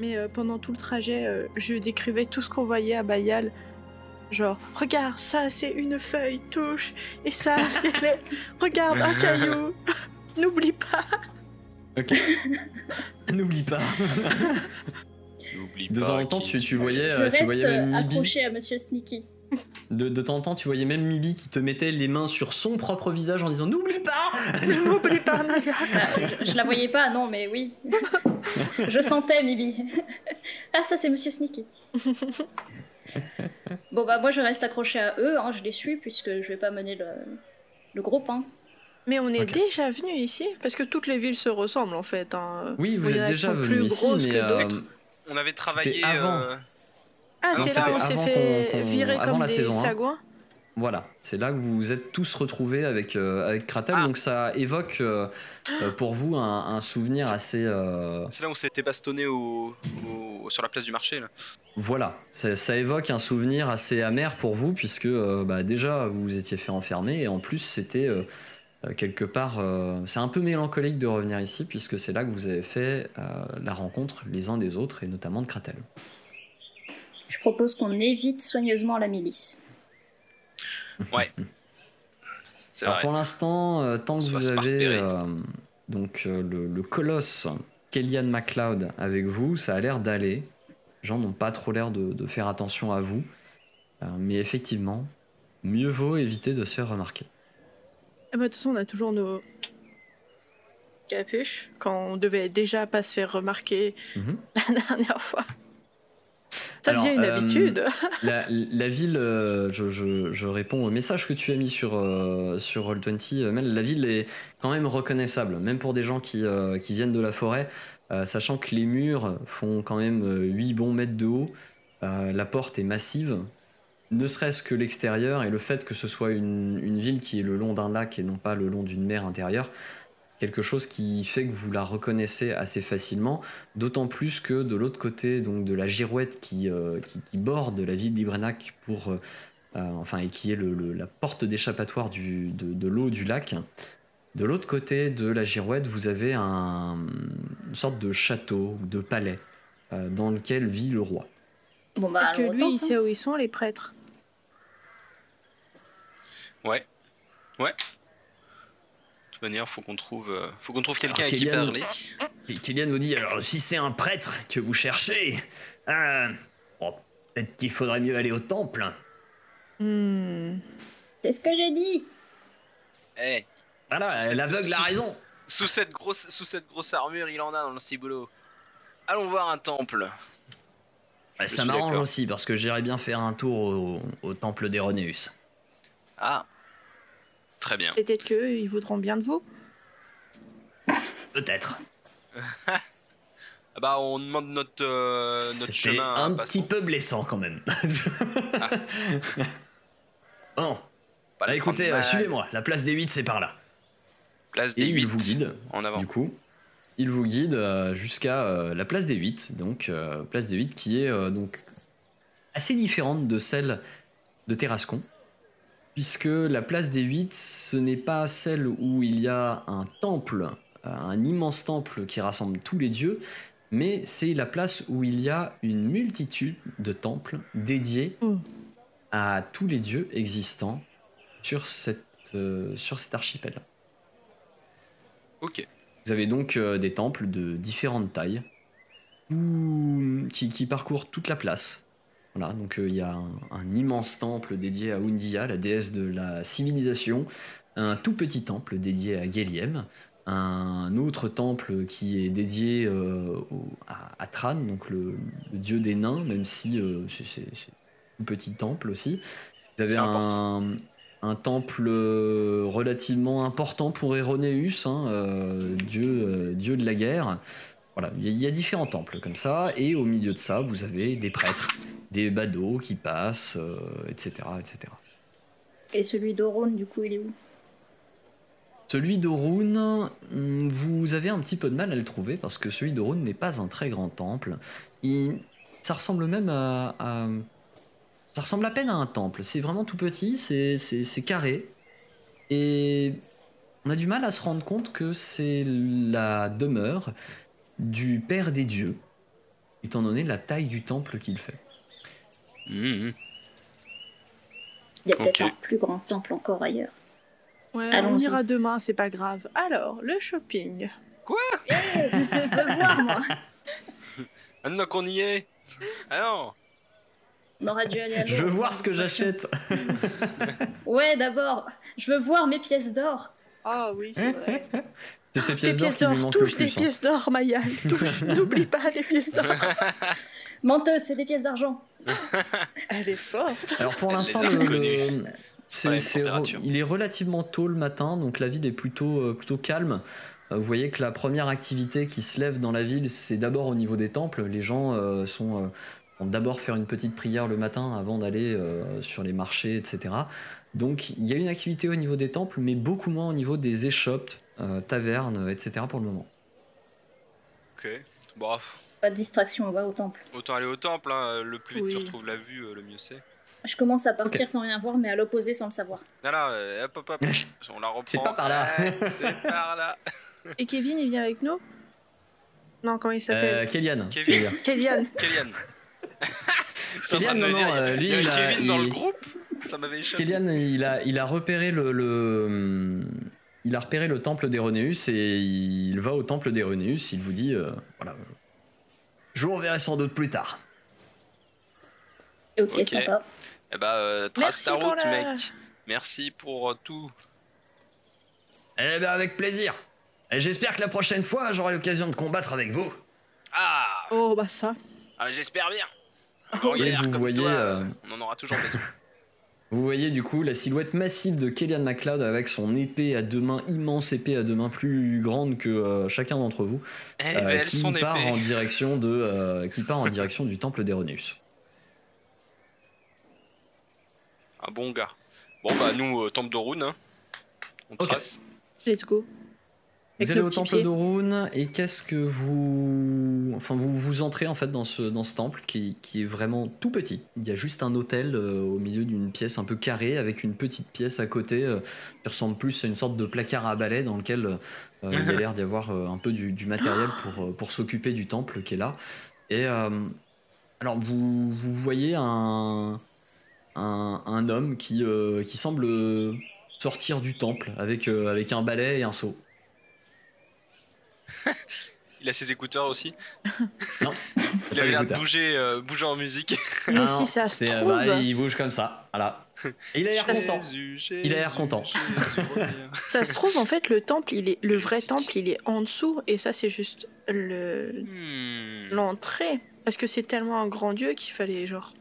Mais euh, pendant tout le trajet, euh, je décrivais tout ce qu'on voyait à Bayal. Genre, regarde, ça c'est une feuille, touche, et ça c'est les... Regarde, un caillou, n'oublie pas. Ok. N'oublie pas. N'oublie pas. De temps en temps, tu, tu voyais, je tu voyais même accroché à Monsieur Sneaky. De, de, temps en temps, tu voyais même Mibi qui te mettait les mains sur son propre visage en disant N'oublie pas N'oublie pas, Maya bah, je, la voyais pas, non, mais oui. je sentais Mibi. ah, ça, c'est Monsieur Sneaky. bon, bah, moi, je reste accroché à eux, hein, je les suis, puisque je vais pas mener le, le groupe. Hein. Mais on est déjà venu ici Parce que toutes les villes se ressemblent en fait. Hein. Oui, vous êtes déjà venu ici, mais euh, on avait travaillé avant. Euh, ah, c'est là où on s'est fait virer comme des saison, hein. sagouins Voilà, c'est là que vous vous êtes tous retrouvés avec, euh, avec Kratel, ah. donc ça évoque euh, euh, pour vous un, souvenir assez. C'est là où on s'était bastonné au, sur la place du marché. Là. Voilà, ça, évoque un souvenir assez amer pour vous, puisque bah, déjà vous vous étiez fait enfermer, et en plus c'était quelque part. c'est un peu mélancolique de revenir ici, puisque c'est là que vous avez fait la rencontre les uns des autres, et notamment de Kratel. Je propose qu'on évite soigneusement la milice. Ouais. Alors pour l'instant, euh, tant que vous avez euh, donc euh, le, colosse Kellyanne MacLeod avec vous, ça a l'air d'aller. Les gens n'ont pas trop l'air de, faire attention à vous. mais effectivement, mieux vaut éviter de se faire remarquer. Eh ben, de toute façon, on a toujours nos capuches quand on devait déjà pas se faire remarquer mhm. la dernière fois. Ça devient une euh, habitude. La, ville, euh, je, réponds au message que tu as mis sur, euh, sur Roll20, Mel, la ville est quand même reconnaissable, même pour des gens qui, qui viennent de la forêt, sachant que les murs font quand même 8 bons mètres de haut, la porte est massive, ne serait-ce que l'extérieur et le fait que ce soit une, une, ville qui est le long d'un lac et non pas le long d'une mer intérieure, quelque chose qui fait que vous la reconnaissez assez facilement, d'autant plus que de l'autre côté donc de la girouette qui, euh, qui, borde la ville d'Ibrenac pour euh, euh, enfin et qui est le, la porte d'échappatoire de, de l'eau du lac. De l'autre côté de la girouette, vous avez un, une sorte de château, de palais, dans lequel vit le roi. Bon bah, que lui, il sait où ils sont, les prêtres. Ouais. Ouais. De toute manière, faut qu'on trouve, euh, faut qu'on trouve quelqu'un à qui parler. Et Kélian vous dit alors si c'est un prêtre que vous cherchez, euh, bon, peut-être qu'il faudrait mieux aller au temple. Hmm. C'est ce que j'ai dit. Eh, Voilà, l'aveugle a raison. sous cette grosse, sous cette grosse armure, il en a dans le ciboulot. Allons voir un temple. Je ça m'arrange aussi parce que j'irais bien faire un tour au, au temple d'Héronéus. Ah. Très bien. Peut-être qu'ils voudront bien de vous. Peut-être. Ah Bah, on demande notre, euh, notre chemin. un passant. petit peu blessant quand même. bon, Pas bah, écoutez, euh, suivez-moi. La place des 8 c'est par là. Place Et des il 8. vous guide. En avant. Du coup, il vous guide euh, jusqu'à euh, la place des 8, donc euh, place des 8 qui est euh, donc assez différente de celle de Terrascon, puisque la place des 8, ce n'est pas celle où il y a un temple, euh, un immense temple qui rassemble tous les dieux, mais c'est la place où il y a une multitude de temples dédiés Mm. à tous les dieux existants sur, cette, euh, sur cet archipel. Ok. Vous avez donc euh, des temples de différentes tailles qui parcourent toute la place. Voilà, donc euh, il y a un, un immense temple dédié à Undia, la déesse de la civilisation, un tout petit temple dédié à Geliem, un autre temple qui est dédié euh, au- à, à Tran, donc le, le dieu des nains, même si euh, c'est un petit temple aussi. Vous avez un, un temple relativement important pour Héronéus, hein, dieu, dieu de la guerre. Voilà, il y, a- il y a différents temples comme ça, et au milieu de ça, vous avez des prêtres, des badauds qui passent, euh, etc., etc. Et celui d'Oron, du coup, il est où? Celui d'Orun, hum, vous avez un petit peu de mal à le trouver parce que celui d'Orun n'est pas un très grand temple. Il- ça ressemble même à, à- Ça ressemble à peine à un temple. C'est vraiment tout petit, c'est carré. Et on a du mal à se rendre compte que c'est la demeure du Père des dieux, étant donné la taille du temple qu'il fait. Mhm. Il y a peut-être un plus grand temple encore ailleurs. Ouais, on ira demain, c'est pas grave. Alors, le shopping. Eh, je veux voir, moi. Maintenant qu'on y est. Ah non. On aurait dû aller à Je veux voir ce que j'achète. Ouais, d'abord. Je veux voir mes pièces d'or. Ah oui, c'est vrai. C'est ces Des pièces d'or qui touche des hein. pièces d'or, Maya. Touche, n'oublie pas les pièces d'or. Menteuse, c'est des pièces d'argent. Elle est forte. Alors pour l'instant, le- C'est il est relativement tôt le matin, donc la ville est plutôt, euh, plutôt calme. Euh, Vous voyez que la première activité qui se lève dans la ville, c'est d'abord au niveau des temples. Les gens euh, sont, euh, vont d'abord faire une petite prière le matin avant d'aller euh, sur les marchés, etc. Donc il y a une activité au niveau des temples, mais beaucoup moins au niveau des échoppes, euh, tavernes, etc. pour le moment. Ok. Bon, Pas de distraction, on va au temple. autant aller au temple. hein. Le plus vite Oui. tu retrouves la vue, euh, le mieux c'est. Je commence à partir sans rien voir, mais à l'opposé sans le savoir. Là, là, euh, hop, hop, hop. On la reprend. C'est pas par là. C'est par là. Et Kevin, il vient avec nous? Non, comment il Euh, s'appelle Kélian, Kevin. Kélian. Kélian. J'étais en train Kélian, de me non, dire, non, il y a- euh, lui, il il a- Kevin dans le groupe? Ça m'avait échappé. Kélian, il a, il a repéré le, le- il a repéré le temple d'Héronéus et il va au temple d'Héronéus. Il vous dit, euh, voilà, je vous reverrai sans doute plus tard. Ok, sympa. Eh bah, euh, trace Merci ta pour route, la- mec. Merci pour euh, tout. Eh bien, avec plaisir. Et j'espère que la prochaine fois, j'aurai l'occasion de combattre avec vous. Ah, Oh, bah ça. Ah, J'espère bien. Oh, vous comme voyez, toi, euh, on en aura toujours besoin. Vous voyez du coup la silhouette massive de Kélian MacLeod avec son épée à deux mains, immense épée à deux mains plus grande que euh, chacun d'entre vous, Eh euh, ben, elles qui sont part en direction de, euh, qui part en direction du temple d'Héronéus. Un bon gars. Bon, bah, nous, euh, temple d'Orun, hein. On trace. Let's go. Vous allez au temple d'Orun et qu'est-ce que vous... Enfin, vous, vous entrez en fait dans ce, dans ce temple qui, qui est vraiment tout petit. Il y a juste un hôtel euh, au milieu d'une pièce un peu carrée avec une petite pièce à côté euh, qui ressemble plus à une sorte de placard à balai dans lequel euh, il y a l'air d'y avoir un peu du, du matériel pour, pour s'occuper du temple qui est là. Et alors vous, vous voyez un, un, un homme qui, qui semble sortir du temple avec, avec un balai et un seau. Il a ses écouteurs aussi. Non, Il avait l'air de bouger, euh, bouger en musique. Mais si ça se c'est, trouve. bah, il bouge comme ça, voilà. Et il a l'air content. Jésus, Il a l'air content. Jésus. Ça se trouve, en fait, le temple, il est, le vrai temple, il est en dessous, et ça, c'est juste le Hmm. l'entrée. Parce que c'est tellement un grand dieu qu'il fallait, genre.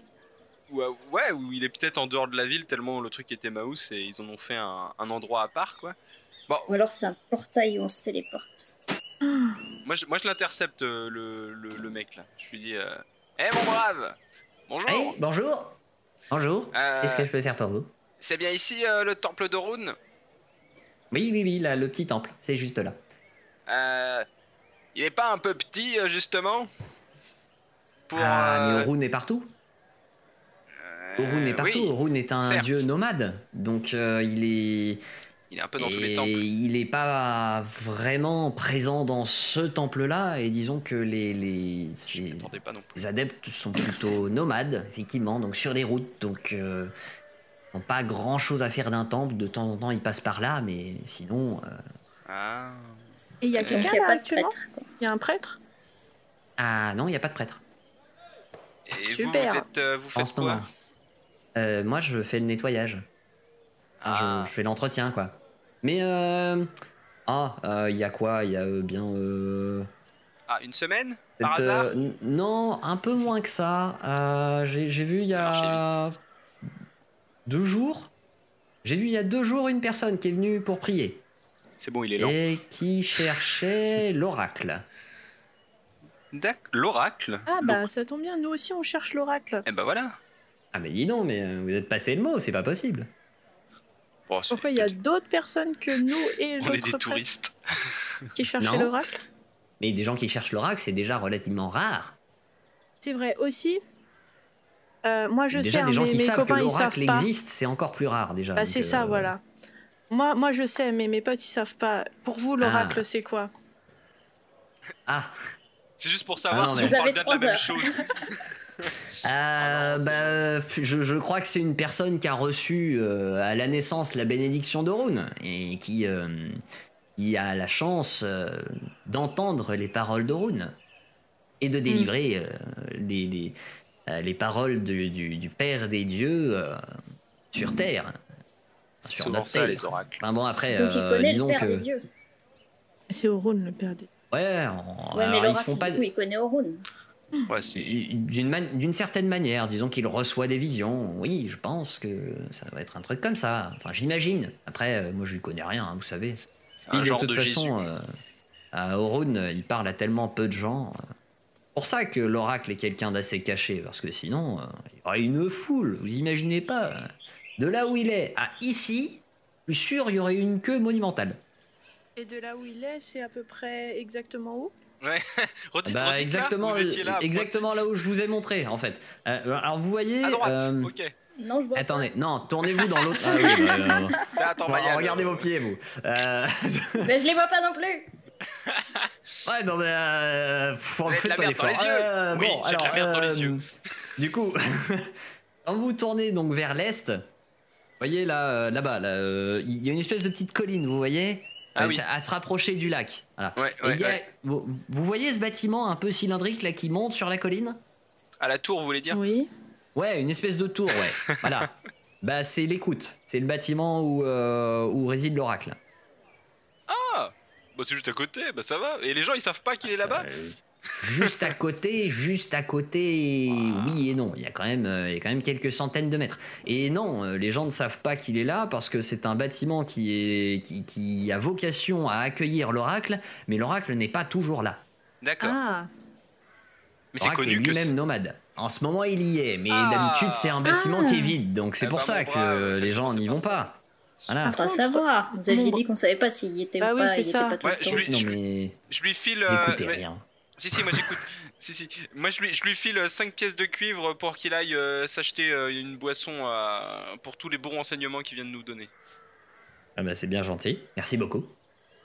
Ouais, ouais, ou il est peut-être en dehors de la ville tellement le truc était mouse et ils en ont fait un, un endroit à part quoi. Ou alors c'est un portail où on se téléporte. Moi je, moi, je l'intercepte euh, le, le, le mec là. Je lui dis euh, Eh mon brave! Bonjour! Hey, bonjour! Bonjour! Euh, Qu'est-ce que je peux faire pour vous? C'est bien ici euh, le temple de Rune? Oui, oui, oui, là, le petit temple, c'est juste là. Euh, Il est pas un peu petit justement? Pour, ah, mais Orun est partout. Orun est partout, oui, Orun est un certes. dieu nomade, donc il est... il est un peu dans tous les Et temples. il n'est pas vraiment présent dans ce temple-là, et disons que les, les, les- m'attendais pas non plus. les adeptes sont plutôt nomades, effectivement, donc sur les routes, donc euh, ils n'ont pas grand-chose à faire d'un temple, de temps en temps ils passent par là, mais sinon... euh, Ah. Et il y a quelqu'un là pas de prêtre. Il y a un prêtre Ah non, il n'y a pas de prêtre Et vous, Super. vous, êtes, euh, vous en faites ce quoi? Moment. Euh, moi, je fais le nettoyage. Ah. je, je fais l'entretien, quoi. Mais, euh... Ah, euh, il y a quoi? Il y a euh, bien... Euh... Ah, une semaine? Par hasard? euh, Non, un peu moins que ça. Euh, J'ai j'ai vu il y a... Deux jours J'ai vu il y a deux jours une personne qui est venue pour prier. C'est bon, il est lent. Et qui cherchait l'oracle. D'accord. L'oracle Ah bah ça tombe bien, nous aussi on cherche l'oracle. Eh ben voilà. Ah mais dis donc, mais euh, vous êtes passé le mot, c'est pas possible. C'est- Pourquoi il y a d'autres personnes que nous et On est des touristes. qui cherchaient Non. l'oracle? Mais des gens qui cherchent l'oracle, c'est déjà relativement rare. C'est vrai aussi. euh, moi je déjà, sais, hein, des gens mais qui mes savent que copains ils savent l'oracle pas. existe, c'est encore plus rare déjà. Bah c'est ça, euh, voilà. Moi, moi je sais, mais mes potes ils savent pas. Pour vous, l'oracle Ah. c'est quoi? Ah, C'est juste pour savoir Ah non, si on Vous parle avez bien de la trois même heures. chose. Euh, bah, je, je crois que c'est une personne qui a reçu euh, à la naissance la bénédiction d'Orun et qui, euh, qui a la chance euh, d'entendre les paroles d'Orun et de délivrer euh, les, les, euh, les paroles du, du- du Père des dieux euh, sur Terre. C'est Sur notre ça, Terre. les oracles. Enfin bon, après, Donc il euh, connaît le disons père que. des dieux. C'est Orun le père des. Ouais, on- Ouais, mais alors, ils se font pas. du coup, il connaît Orun. Ouais, c'est... D'une man- d'une certaine manière, disons qu'il reçoit des visions. Oui, je pense que ça doit être un truc comme ça. Enfin, j'imagine. Après, euh, moi, je lui connais rien, hein, vous savez. un de genre toute de façon, Jésus. euh, à Orun, euh, il parle à tellement peu de gens. euh. pour ça que l'oracle est quelqu'un d'assez caché, parce que sinon, euh, il y aurait une foule. Vous imaginez pas De là où il est à ici, je suis sûr, il y aurait une queue monumentale. Et de là où il est, c'est à peu près exactement où? Ouais. Redites, Bah, redites là, exactement, vous étiez là. à exactement là où je vous ai montré, en fait. Euh, alors, vous voyez. pointe. À droite, euh, ok. Non, je vois pas. Attendez, non, tournez-vous dans l'autre. Ah oui, bah, euh, Là, attends, bon, Maya, regardez là. vos pieds, vous. Euh, Mais je les vois pas non plus. ouais, non, mais. Euh, la merde dans les yeux. Euh, Oui, bon, de la alors, merde dans les euh, yeux. Du coup, quand vous tournez donc vers l'est, vous voyez là, euh, là-bas, là, euh, il y a une espèce de petite colline, vous voyez? Ah oui. À se rapprocher du lac. Voilà. Ouais, Et ouais, il y a- ouais. vous, vous voyez ce bâtiment un peu cylindrique là qui monte sur la colline? À la tour, vous voulez dire? Oui. Ouais, une espèce de tour, ouais. voilà. Bah, c'est l'écoute. C'est le bâtiment où, euh, où réside l'oracle. Ah Bah, c'est juste à côté, bah ça va. Et les gens, ils savent pas qu'il est là-bas? Euh, juste à côté, juste à côté, oui et non. Il y a quand même, euh, il y a quand même quelques centaines de mètres. Et non, euh, les gens ne savent pas qu'il est là parce que c'est un bâtiment qui est, qui, qui a vocation à accueillir l'oracle, mais l'oracle n'est pas toujours là. D'accord. Ah. Mais c'est que. lui-même nomade. En ce moment, il y est, mais Ah. d'habitude, c'est un bâtiment Ah. qui est vide. Donc c'est Eh pour ça que les gens n'y pas vont ça. pas. Voilà. Contre, savoir. Vous aviez dit qu'on savait pas s'il y était Bah ou oui, pas. il était ça. pas tout Ouais, le je lui- Non je- mais Je lui file. euh, ouais. rien. Si, si, moi j'écoute. si, si. Moi je lui, je lui file 5 pièces de cuivre pour qu'il aille euh, s'acheter euh, une boisson euh, pour tous les bons renseignements qu'il vient de nous donner. Ah bah c'est bien gentil. Merci beaucoup.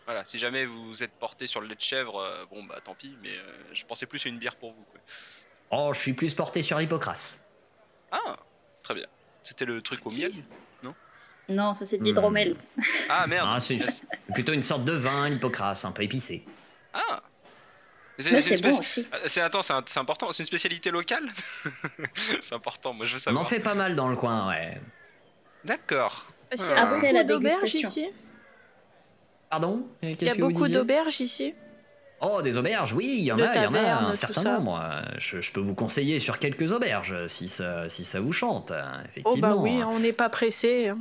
Voilà, si jamais vous êtes porté sur le lait de chèvre, euh, bon bah tant pis, mais euh, je pensais plus à une bière pour vous. Quoi. Oh, je suis plus porté sur l'hypocrase. Ah, très bien. C'était le truc au miel Non, ça c'est de l'hydromel. Ah merde Ah, c'est plutôt une sorte de vin, l'hypocrase, un peu épicé. Ah C'est bon aussi. C'est attends, important, c'est une spécialité locale? C'est important, moi je veux On en savoir. fait pas mal dans le coin, ouais. D'accord. Ah. a Après beaucoup la d'auberges dégustation. ici. Pardon? Il y a beaucoup d'auberges ici. Oh, des auberges, oui, il y en a, il y en a un certain ça. nombre. Euh, Je, je peux vous conseiller sur quelques auberges, si ça, si ça vous chante, euh, Oh effectivement. bah oui, on n'est pas pressé. hein.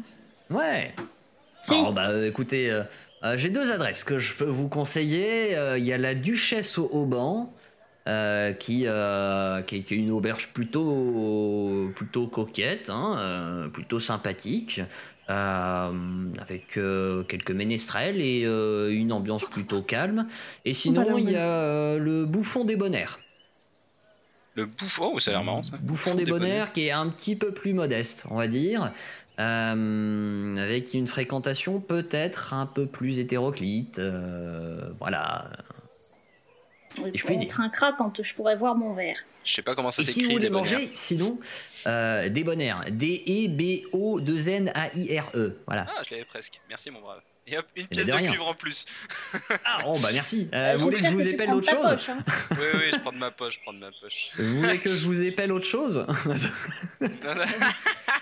Ouais. Si. Alors, bah, euh, écoutez, euh, j'ai deux adresses que je peux vous conseiller. Euh, Il y a la Duchesse au Auban, euh, qui, euh, qui, est- qui est une auberge plutôt, plutôt coquette, hein, euh, plutôt sympathique, euh, avec euh, quelques ménestrels et euh, une ambiance plutôt calme. Et sinon, il y a euh, le Bouffon des Bonheurs. Le bouffon, oh, ça a l'air marrant ça. Bouffon des Bonheurs qui est un petit peu plus modeste, on va dire. Euh, avec une fréquentation peut-être un peu plus hétéroclite. euh, voilà. Oui, je puis être un crack quand je pourrais voir mon verre. Je sais pas comment ça Et si s'écrit. vous voulez des bonheurs. manger, sinon, euh, des bonheurs. E D-E-B-O-2-N-A-I-R-E. Voilà. Ah, je l'avais presque. Merci mon brave. Et hop, une pièce de rien. cuivre en plus. Ah, oh, bah merci. Euh, vous voulez que je vous épelle autre chose poche, hein. Oui, oui, je prends de ma poche, je prends de ma poche. Vous voulez que je vous épelle autre chose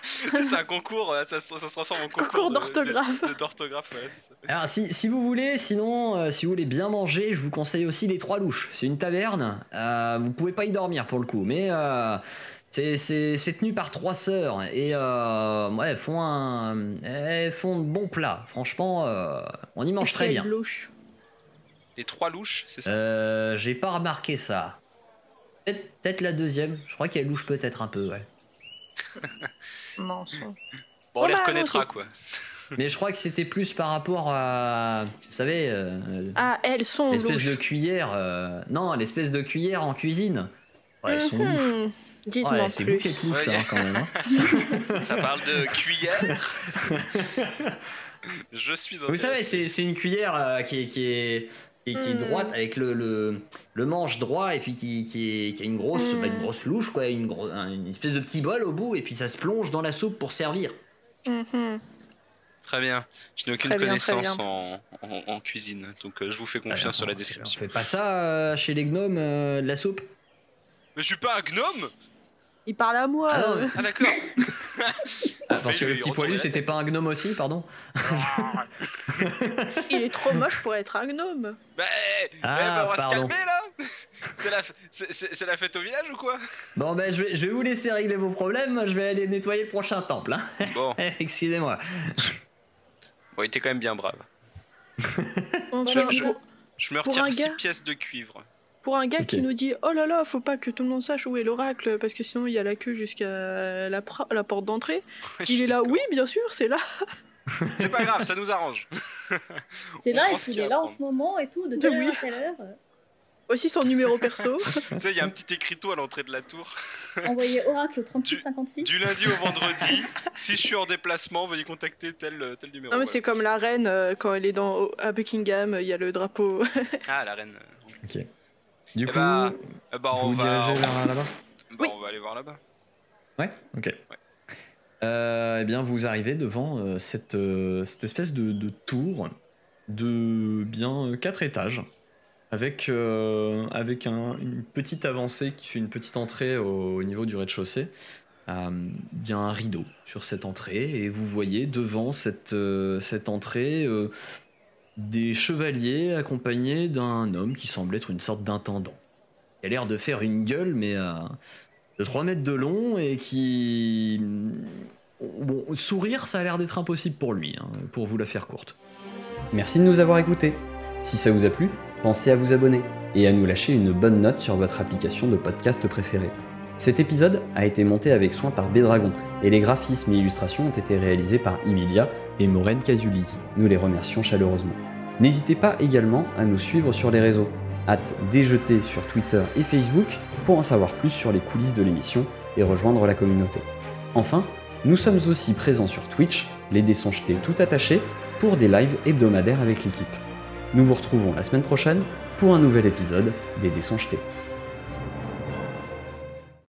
c'est un concours, euh, ça, se- ça se transforme en concours, Concours d'orthographe. D'orthographe, ouais, c'est ça. Alors, si, si vous voulez, sinon, euh, si vous voulez bien manger, je vous conseille aussi les Trois Louches. C'est une taverne. euh, vous pouvez pas y dormir pour le coup, mais euh, c'est- tenu par trois sœurs et euh, ouais, elles font un, elles font de bons plats. Franchement, euh, on y mange très Quelle bien. louche. Les trois louches, c'est ça? Euh, J'ai pas remarqué ça. Peut-être la deuxième. Je crois qu'elle louche peut-être un peu, ouais. Bon, on les bah, reconnaîtra, quoi. Mais je crois que c'était plus par rapport à, vous savez, euh, Ah, elles sont l'espèce de louches. cuillère. euh, non, l'espèce de cuillère en cuisine. Ouais, elles sont louches. Dites-moi Ouais, c'est vous qui plus. êtes louche Ouais, là, a- hein, quand même. hein. Ça parle de cuillère. Je suis Vous savez, c'est une cuillère euh, qui est, qui est, qui est- qui est Mm. droite avec le, le, le manche droit et puis qui, qui, est- qui a une grosse, Mm. bah, une grosse louche, quoi, une, gro- un- une espèce de petit bol au bout et puis ça se plonge dans la soupe pour servir. Mhm. Très bien. Je n'ai aucune bien, connaissance en, en- en cuisine, donc euh, je vous fais confiance sur la On description. fait pas ça euh, chez les gnomes, euh, de la soupe? Mais je suis pas un gnome Il parle à moi. Ah euh. Ah d'accord Ah, Parce que Oui, le petit poilu, c'était pas un gnome aussi, pardon Il est trop moche pour être un gnome. Bah, Ah, eh ben, on va pardon. se calmer là C'est la, c'est- fête au village ou quoi? Bon, ben, je vais, je vais vous laisser régler vos problèmes, je vais aller nettoyer le prochain temple. hein. Bon, Excusez-moi. bon, il était quand même bien brave. Je- Je me retire un 6 gars. pièces de cuivre. Pour un gars qui nous dit Oh là là, faut pas que tout le monde sache où est l'oracle parce que sinon il y a la queue jusqu'à la, porte d'entrée. Il est là, oui, bien sûr, c'est là. C'est pas grave, ça nous arrange. C'est là, et puis il a est là en ce moment et tout, de telle oui. heure à telle heure. euh, Aussi son numéro perso. tu sais, il y a un petit écriteau à l'entrée de la tour. Envoyé oracle au 3656. Du lundi au vendredi, si je suis en déplacement, veuillez contacter tel, tel numéro. Non, mais Voilà. c'est comme la reine euh, quand elle est dans, à Buckingham, il y a le drapeau. Ah, la reine. Ok. Du Eh coup, bah, Eh bah, vous on vous va, dirigez vers là-bas? Bah, Oui. on va aller voir là-bas. Ouais, ok. Euh, eh bien, vous arrivez devant euh, cette, euh, cette espèce de, de tour de bien euh, quatre étages, avec, euh, avec un- une petite avancée qui fait une petite entrée au, au niveau du rez-de-chaussée. Euh, Il y a un rideau sur cette entrée, et vous voyez devant cette, euh, cette entrée euh, des chevaliers accompagnés d'un homme qui semble être une sorte d'intendant. Il a l'air de faire une gueule, mais euh, de 3 mètres de long et qui. Bon, sourire, ça a l'air d'être impossible pour lui, hein, pour vous la faire courte. Merci de nous avoir écoutés. Si ça vous a plu, pensez à vous abonner et à nous lâcher une bonne note sur votre application de podcast préférée. Cet épisode a été monté avec soin par Bédragon et les graphismes et illustrations ont été réalisés par Emilia et Maureen Casuli. Nous les remercions chaleureusement. N'hésitez pas également à nous suivre sur les réseaux. Hâte déjeter sur Twitter et Facebook pour en savoir plus sur les coulisses de l'émission et rejoindre la communauté. Enfin, nous sommes aussi présents sur Twitch, les dés tout attachés, pour des lives hebdomadaires avec l'équipe. Nous vous retrouvons la semaine prochaine pour un nouvel épisode des dés.